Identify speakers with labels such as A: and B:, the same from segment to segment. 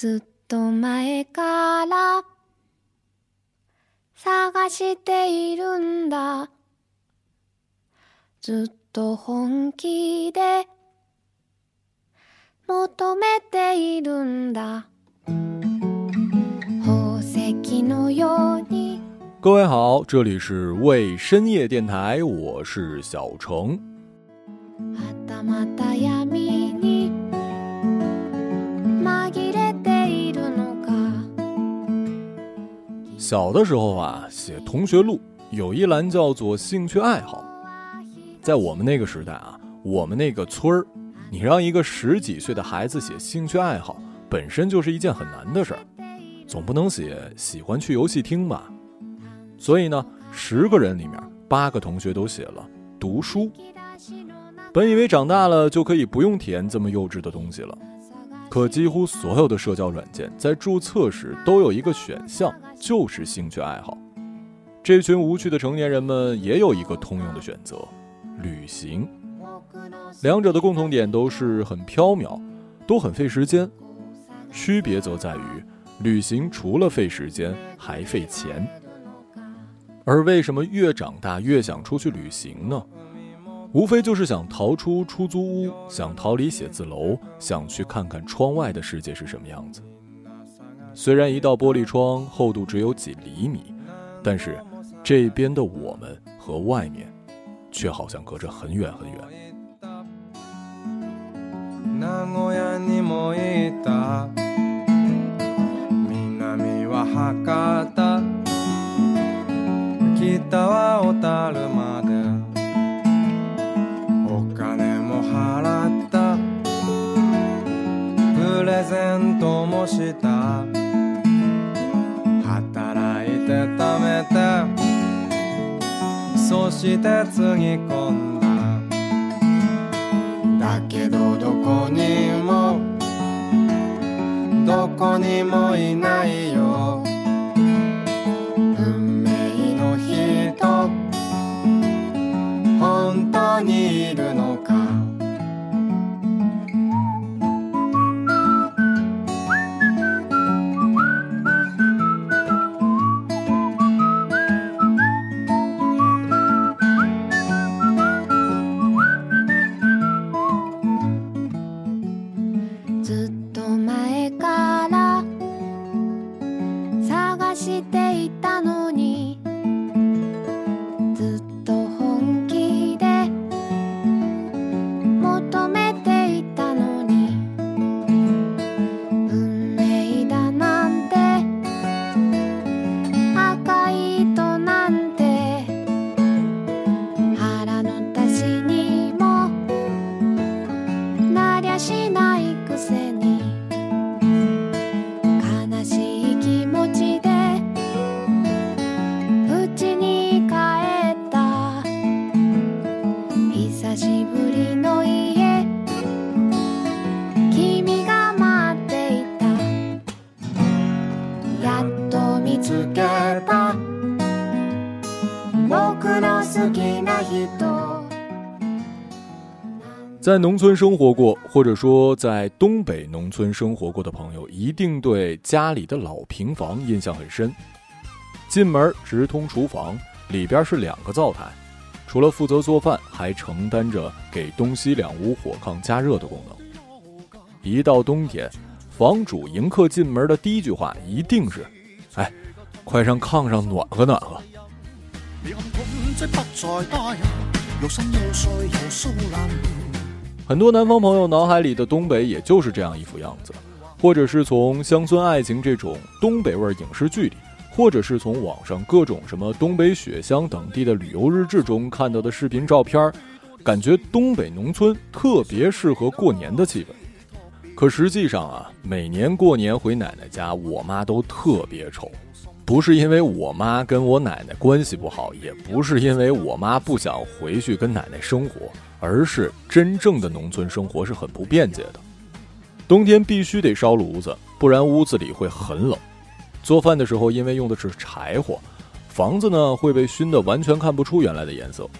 A: ずっと前から探しているんだ。ずっと本気で求めているんだ。宝石のように。
B: 各位好，这里是为深夜电台，我是小程。小的时候啊，写同学录有一栏叫做兴趣爱好。在我们那个时代啊，我们那个村儿，你让一个十几岁的孩子写兴趣爱好，本身就是一件很难的事儿，总不能写喜欢去游戏厅吧？所以呢，十个人里面八个同学都写了读书。本以为长大了就可以不用填这么幼稚的东西了，可几乎所有的社交软件在注册时都有一个选项，就是兴趣爱好。这群无趣的成年人们也有一个通用的选择：旅行。两者的共同点都是很缥缈，都很费时间，区别则在于，旅行除了费时间，还费钱。而为什么越长大越想出去旅行呢？无非就是想逃出出租屋，想逃离写字楼，想去看看窗外的世界是什么样子。虽然一道玻璃窗厚度只有几厘米，但是这边的我们和外面，却好像隔着很远很远。
C: してつぎ込んだだけどどこにもどこにもいないよ。
B: 在农村生活过，或者说在东北农村生活过的朋友，一定对家里的老平房印象很深。进门直通厨房，里边是两个灶台，除了负责做饭，还承担着给东西两屋火炕加热的功能。一到冬天，房主迎客进门的第一句话一定是：“哎，快上炕上暖和暖和。”很多南方朋友脑海里的东北也就是这样一副样子，或者是从《乡村爱情》这种东北味影视剧里，或者是从网上各种什么东北雪乡等地的旅游日志中看到的视频照片，感觉东北农村特别适合过年的气氛。可实际上啊，每年过年回奶奶家，我妈都特别愁，不是因为我妈跟我奶奶关系不好，也不是因为我妈不想回去跟奶奶生活。而是真正的农村生活是很不便捷的，冬天必须得烧炉子，不然屋子里会很冷。做饭的时候，因为用的是柴火，房子呢会被熏得完全看不出原来的颜色。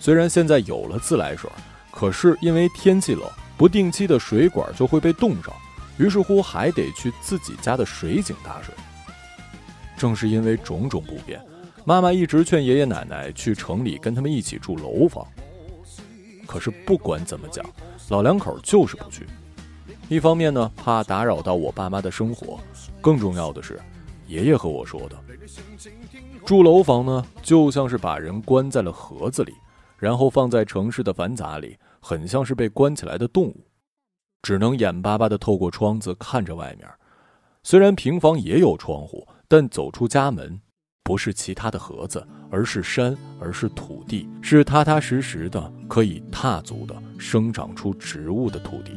B: 虽然现在有了自来水，可是因为天气冷，不定期的水管就会被冻上，于是乎还得去自己家的水井打水。正是因为种种不便，妈妈一直劝爷爷奶奶去城里跟他们一起住楼房。可是不管怎么讲，老两口就是不去。一方面呢，怕打扰到我爸妈的生活；更重要的是，爷爷和我说的，住楼房呢，就像是把人关在了盒子里，然后放在城市的繁杂里，很像是被关起来的动物，只能眼巴巴地透过窗子看着外面。虽然平房也有窗户，但走出家门，不是其他的盒子，而是山，而是土地，是踏踏实实的可以踏足的、生长出植物的土地。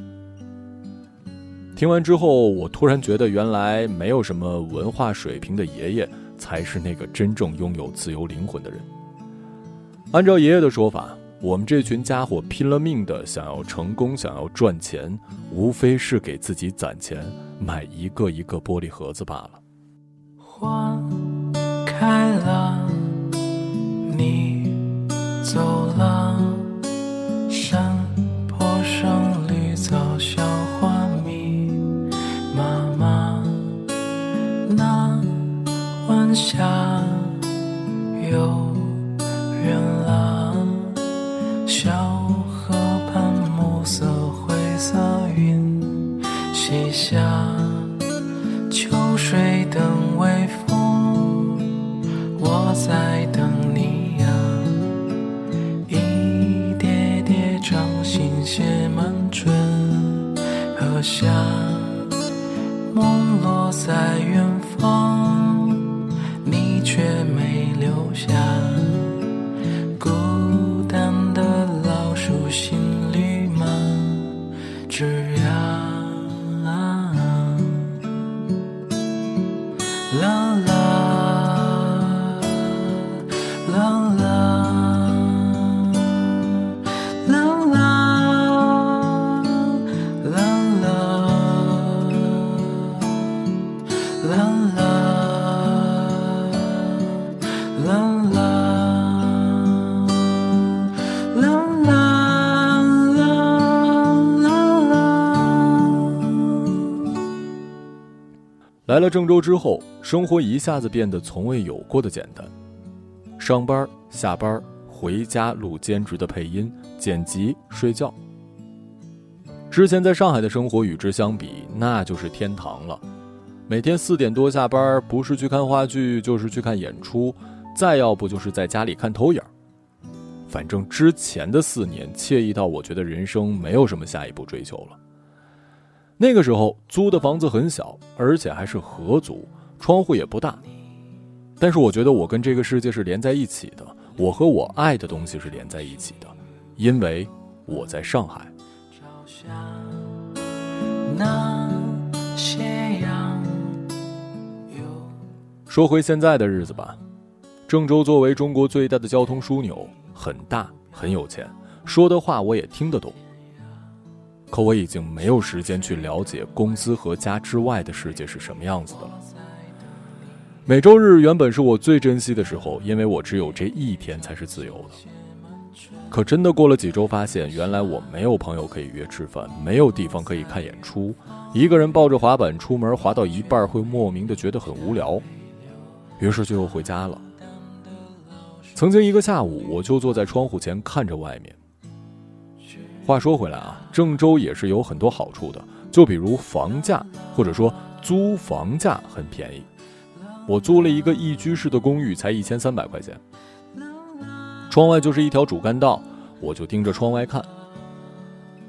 B: 听完之后，我突然觉得，原来没有什么文化水平的爷爷，才是那个真正拥有自由灵魂的人。按照爷爷的说法，我们这群家伙拼了命的想要成功，想要赚钱，无非是给自己攒钱。买一个一个玻璃盒子罢了。
D: 花开了，你走了，山坡上绿草小花蜜，妈妈，那晚霞又远了，
B: 来了郑州之后，生活一下子变得从未有过的简单。上班、下班、回家录兼职的配音、剪辑、睡觉。之前在上海的生活与之相比，那就是天堂了。每天四点多下班，不是去看话剧，就是去看演出，再要不就是在家里看投影。反正之前的四年惬意到我觉得人生没有什么下一步追求了。那个时候租的房子很小，而且还是合租，窗户也不大。但是我觉得我跟这个世界是连在一起的，我和我爱的东西是连在一起的，因为我在上海。说回现在的日子吧，郑州作为中国最大的交通枢纽，很大，很有钱，说的话我也听得懂。可我已经没有时间去了解公司和家之外的世界是什么样子的了。每周日原本是我最珍惜的时候，因为我只有这一天才是自由的。可真的过了几周，发现原来我没有朋友可以约吃饭，没有地方可以看演出，一个人抱着滑板出门，滑到一半会莫名的觉得很无聊，于是就又回家了。曾经一个下午，我就坐在窗户前看着外面。话说回来啊，郑州也是有很多好处的，就比如房价或者说租房价很便宜。我租了一个一居室的公寓，才一千三百块钱。窗外就是一条主干道，我就盯着窗外看。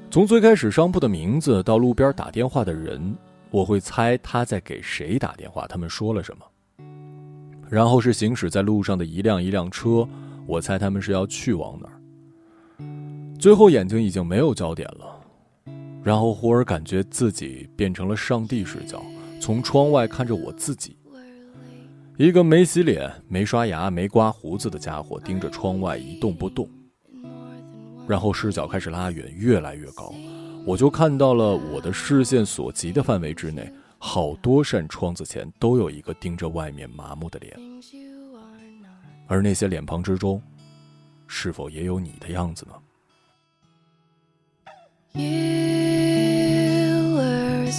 B: 从最开始商铺的名字到路边打电话的人，我会猜他在给谁打电话，他们说了什么。然后是行驶在路上的一辆一辆车，我猜他们是要去往哪儿。最后眼睛已经没有焦点了，然后忽而感觉自己变成了上帝视角，从窗外看着我自己，一个没洗脸、没刷牙、没刮胡子的家伙盯着窗外一动不动。然后视角开始拉远，越来越高，我就看到了我的视线所及的范围之内，好多扇窗子前都有一个盯着外面麻木的脸，而那些脸庞之中，是否也有你的样子呢
A: ？You were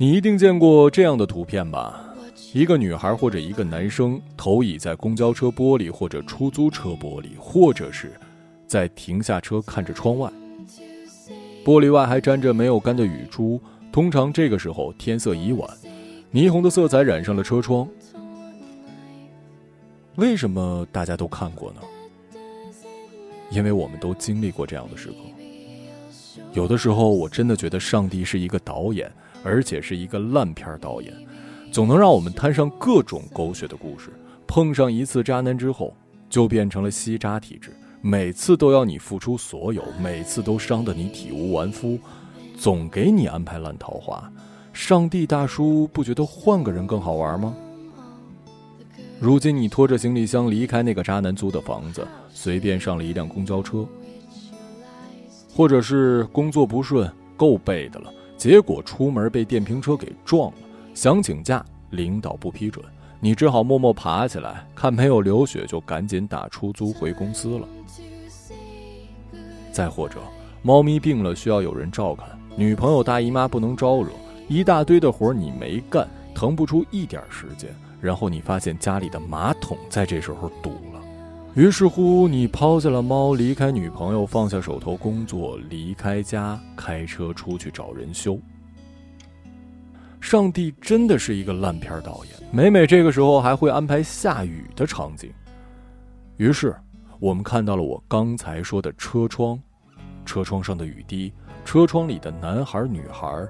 B: 你一定见过这样的图片吧？一个女孩或者一个男生投倚在公交车玻璃或者出租车玻璃，或者是在停下车看着窗外，玻璃外还沾着没有干的雨珠。通常这个时候天色已晚，霓虹的色彩染上了车窗。为什么大家都看过呢？因为我们都经历过这样的时刻。有的时候，我真的觉得上帝是一个导演，而且是一个烂片导演，总能让我们摊上各种狗血的故事。碰上一次渣男之后，就变成了吸渣体质，每次都要你付出所有，每次都伤得你体无完肤，总给你安排烂桃花。上帝大叔不觉得换个人更好玩吗？如今你拖着行李箱离开那个渣男租的房子，随便上了一辆公交车，或者是工作不顺，够背的了，结果出门被电瓶车给撞了，想请假，领导不批准，你只好默默爬起来，看没有流血就赶紧打出租回公司了。再或者，猫咪病了需要有人照看，女朋友大姨妈不能招惹，一大堆的活你没干，腾不出一点时间。然后你发现家里的马桶在这时候堵，于是乎你抛下了猫，离开女朋友，放下手头工作，离开家，开车出去找人修。上帝真的是一个烂片导演，每每这个时候还会安排下雨的场景。于是我们看到了我刚才说的车窗，车窗上的雨滴，车窗里的男孩女孩，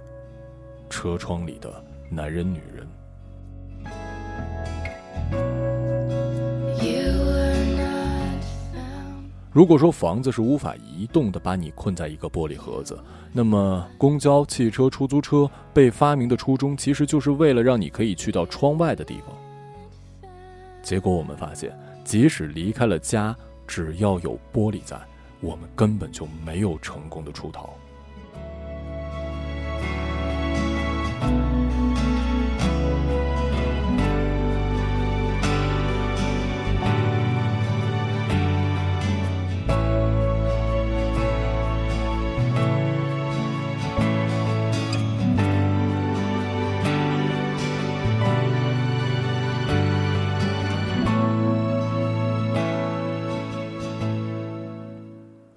B: 车窗里的男人女人。如果说房子是无法移动的，把你困在一个玻璃盒子，那么公交、汽车、出租车被发明的初衷，其实就是为了让你可以去到窗外的地方。结果我们发现，即使离开了家，只要有玻璃在，我们根本就没有成功的出逃。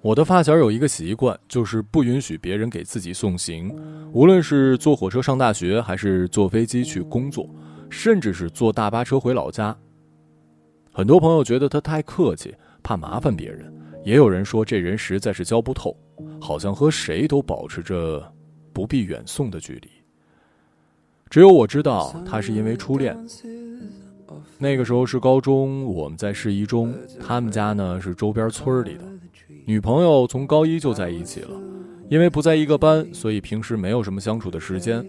B: 我的发小有一个习惯，就是不允许别人给自己送行，无论是坐火车上大学，还是坐飞机去工作，甚至是坐大巴车回老家。很多朋友觉得他太客气，怕麻烦别人；也有人说这人实在是交不透，好像和谁都保持着不必远送的距离。只有我知道，他是因为初恋。那个时候是高中，我们在市一中，他们家呢是周边村里的。女朋友从高一就在一起了，因为不在一个班，所以平时没有什么相处的时间，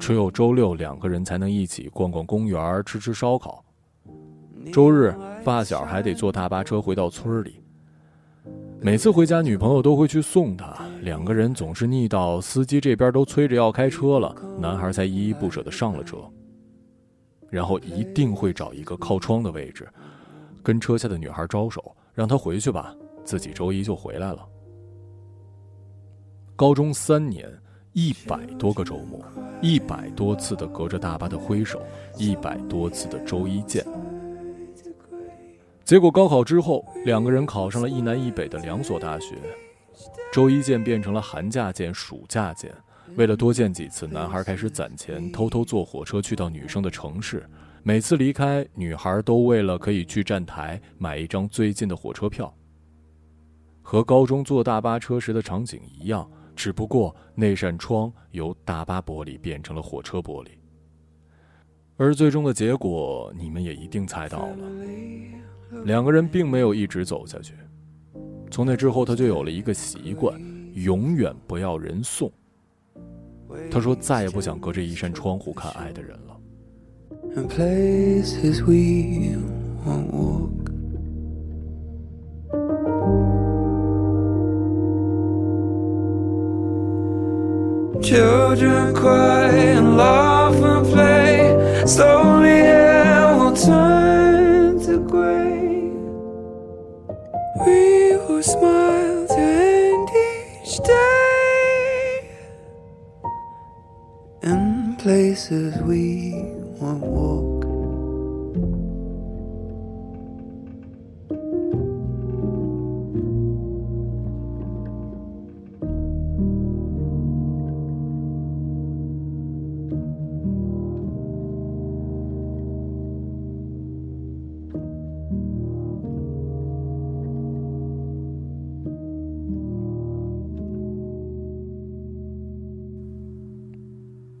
B: 只有周六两个人才能一起逛逛公园、吃吃烧烤。周日发小还得坐大巴车回到村里。每次回家，女朋友都会去送他，两个人总是腻到司机这边都催着要开车了，男孩才依依不舍地上了车。然后一定会找一个靠窗的位置，跟车下的女孩招手，让她回去吧，自己周一就回来了。高中三年，一百多个周末，一百多次的隔着大巴的挥手，一百多次的周一见。结果高考之后，两个人考上了一南一北的两所大学，周一见变成了寒假见、暑假见。为了多见几次，男孩开始攒钱，偷偷坐火车去到女生的城市。每次离开，女孩都为了可以去站台买一张最近的火车票。和高中坐大巴车时的场景一样，只不过那扇窗由大巴玻璃变成了火车玻璃。而最终的结果，你们也一定猜到了。两个人并没有一直走下去，从那之后，他就有了一个习惯，永远不要人送。他说再也不想隔着一扇窗户看爱的人了。
D: and places we won't walk. Children cry and laugh and play. Slowly, hair will turn to gray. We will smile to end each day. Places we won't walk.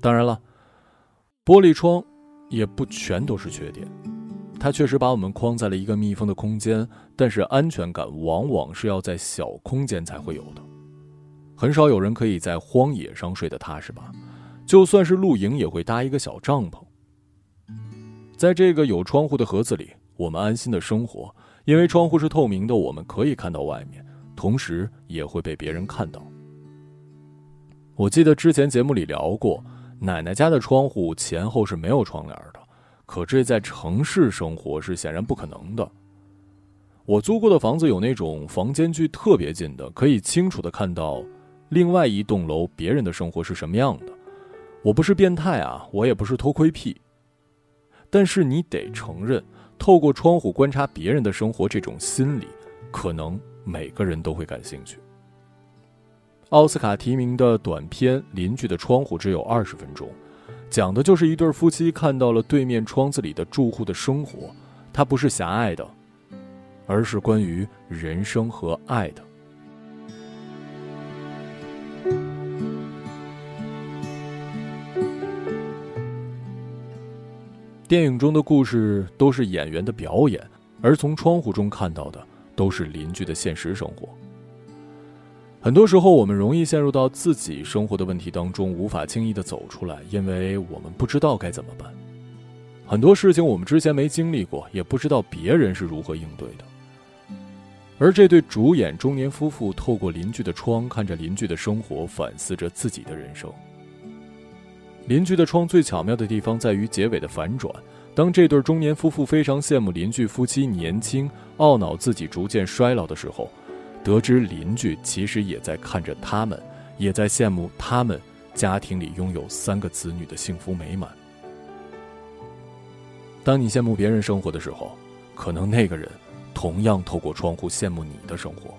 B: “当然了，玻璃窗也不全都是缺点，它确实把我们框在了一个密封的空间，但是安全感往往是要在小空间才会有的。很少有人可以在荒野上睡得踏实吧？就算是露营，也会搭一个小帐篷。在这个有窗户的盒子里，我们安心的生活，因为窗户是透明的，我们可以看到外面，同时也会被别人看到。我记得之前节目里聊过。奶奶家的窗户前后是没有窗帘的，可这在城市生活是显然不可能的。我租过的房子有那种房间距特别近的，可以清楚的看到另外一栋楼别人的生活是什么样的。我不是变态啊，我也不是偷窥癖。但是你得承认，透过窗户观察别人的生活这种心理，可能每个人都会感兴趣。奥斯卡提名的短片《邻居的窗户》只有二十分钟，讲的就是一对夫妻看到了对面窗子里的住户的生活。它不是狭隘的，而是关于人生和爱的。电影中的故事都是演员的表演，而从窗户中看到的都是邻居的现实生活。很多时候，我们容易陷入到自己生活的问题当中，无法轻易的走出来，因为我们不知道该怎么办。很多事情我们之前没经历过，也不知道别人是如何应对的。而这对主演中年夫妇透过邻居的窗，看着邻居的生活，反思着自己的人生。邻居的窗最巧妙的地方在于结尾的反转。当这对中年夫妇非常羡慕邻居夫妻年轻，懊恼自己逐渐衰老的时候。得知邻居其实也在看着他们，也在羡慕他们家庭里拥有三个子女的幸福美满。当你羡慕别人生活的时候，可能那个人同样透过窗户羡慕你的生活。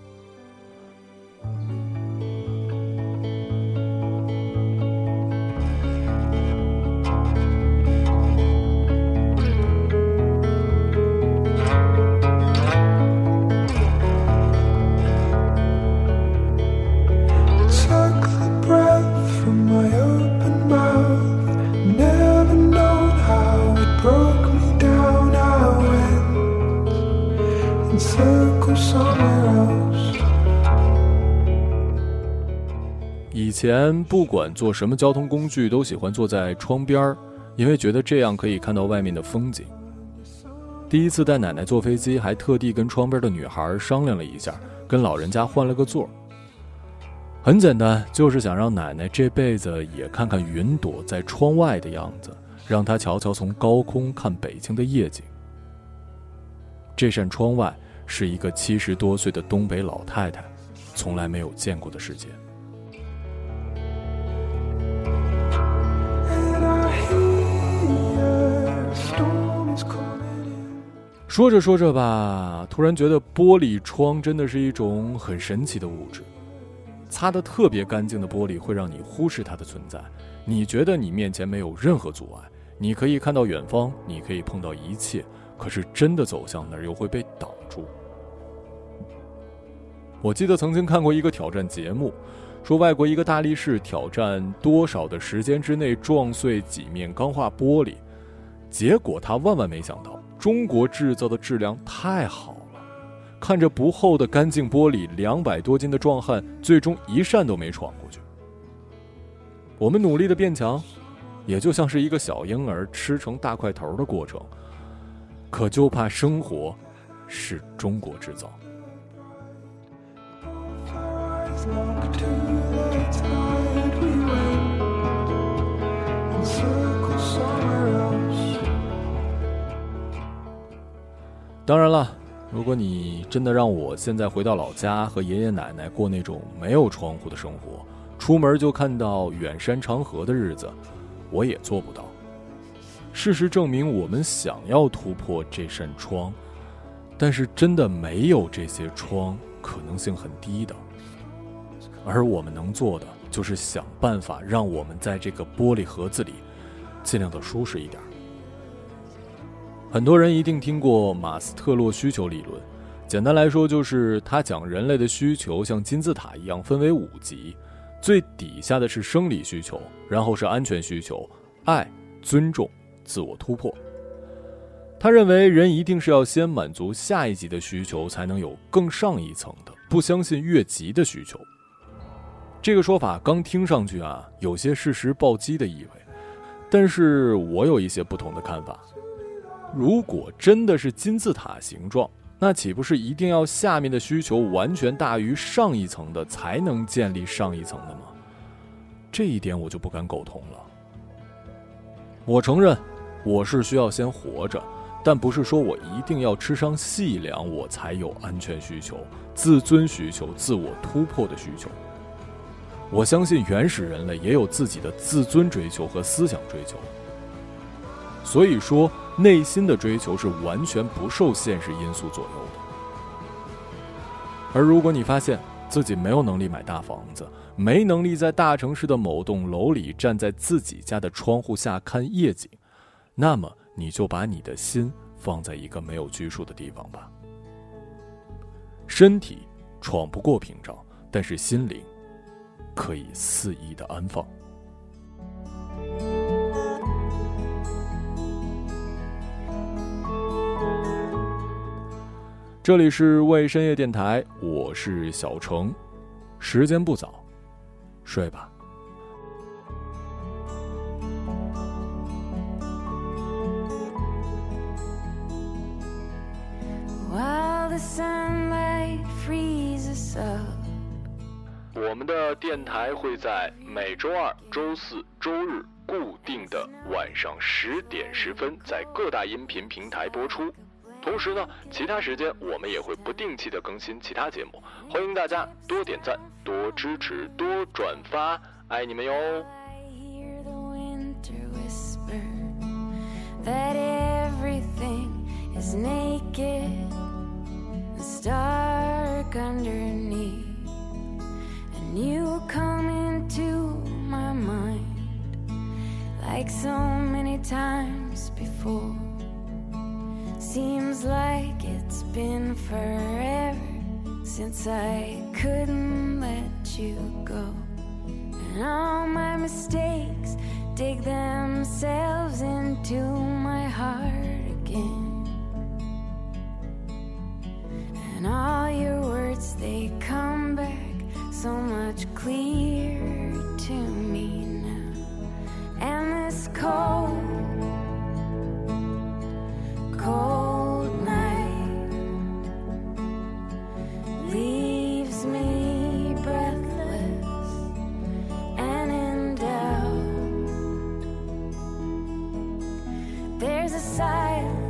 B: 前不管坐什么交通工具，都喜欢坐在窗边儿，因为觉得这样可以看到外面的风景。第一次带奶奶坐飞机，还特地跟窗边的女孩商量了一下，跟老人家换了个座。很简单，就是想让奶奶这辈子也看看云朵在窗外的样子，让她瞧瞧从高空看北京的夜景。这扇窗外。是一个七十多岁的东北老太太，从来没有见过的世界。说着说着吧，突然觉得玻璃窗真的是一种很神奇的物质。擦得特别干净的玻璃会让你忽视它的存在，你觉得你面前没有任何阻碍，你可以看到远方，你可以碰到一切，可是真的走向那儿又会被挡住。我记得曾经看过一个挑战节目，说外国一个大力士挑战多少的时间之内撞碎几面钢化玻璃，结果他万万没想到，中国制造的质量太好了，看着不厚的干净玻璃，两百多斤的壮汉最终一扇都没闯过去。我们努力的变强，也就像是一个小婴儿吃成大块头的过程，可就怕生活是中国制造。当然了，如果你真的让我现在回到老家和爷爷奶奶过那种没有窗户的生活，出门就看到远山长河的日子，我也做不到。事实证明，我们想要突破这扇窗，但是真的没有这些窗，可能性很低的。而我们能做的，就是想办法让我们在这个玻璃盒子里，尽量的舒适一点。很多人一定听过马斯特洛需求理论，简单来说就是他讲人类的需求像金字塔一样分为五级，最底下的是生理需求，然后是安全需求、爱、尊重、自我突破。他认为人一定是要先满足下一级的需求，才能有更上一层的，不相信越级的需求。这个说法刚听上去啊，有些事实暴击的意味，但是我有一些不同的看法。如果真的是金字塔形状，那岂不是一定要下面的需求完全大于上一层的，才能建立上一层的吗？这一点我就不敢苟同了。我承认，我是需要先活着，但不是说我一定要吃上细粮，我才有安全需求、自尊需求、自我突破的需求。我相信原始人类也有自己的自尊追求和思想追求。所以说，内心的追求是完全不受现实因素左右的。而如果你发现自己没有能力买大房子，没能力在大城市的某栋楼里站在自己家的窗户下看夜景，那么你就把你的心放在一个没有拘束的地方吧。身体闯不过屏障，但是心灵可以肆意的安放。这里是未深夜电台，我是小程，时间不早，睡吧。我们的电台会在每周二、周四周日固定的晚上十点十分在各大音频平台播出。同时呢，其他时间我们也会不定期的更新其他节目，欢迎大家多点赞、多支持、多转发，爱你们哟！
A: I couldn't let you go. And all a sign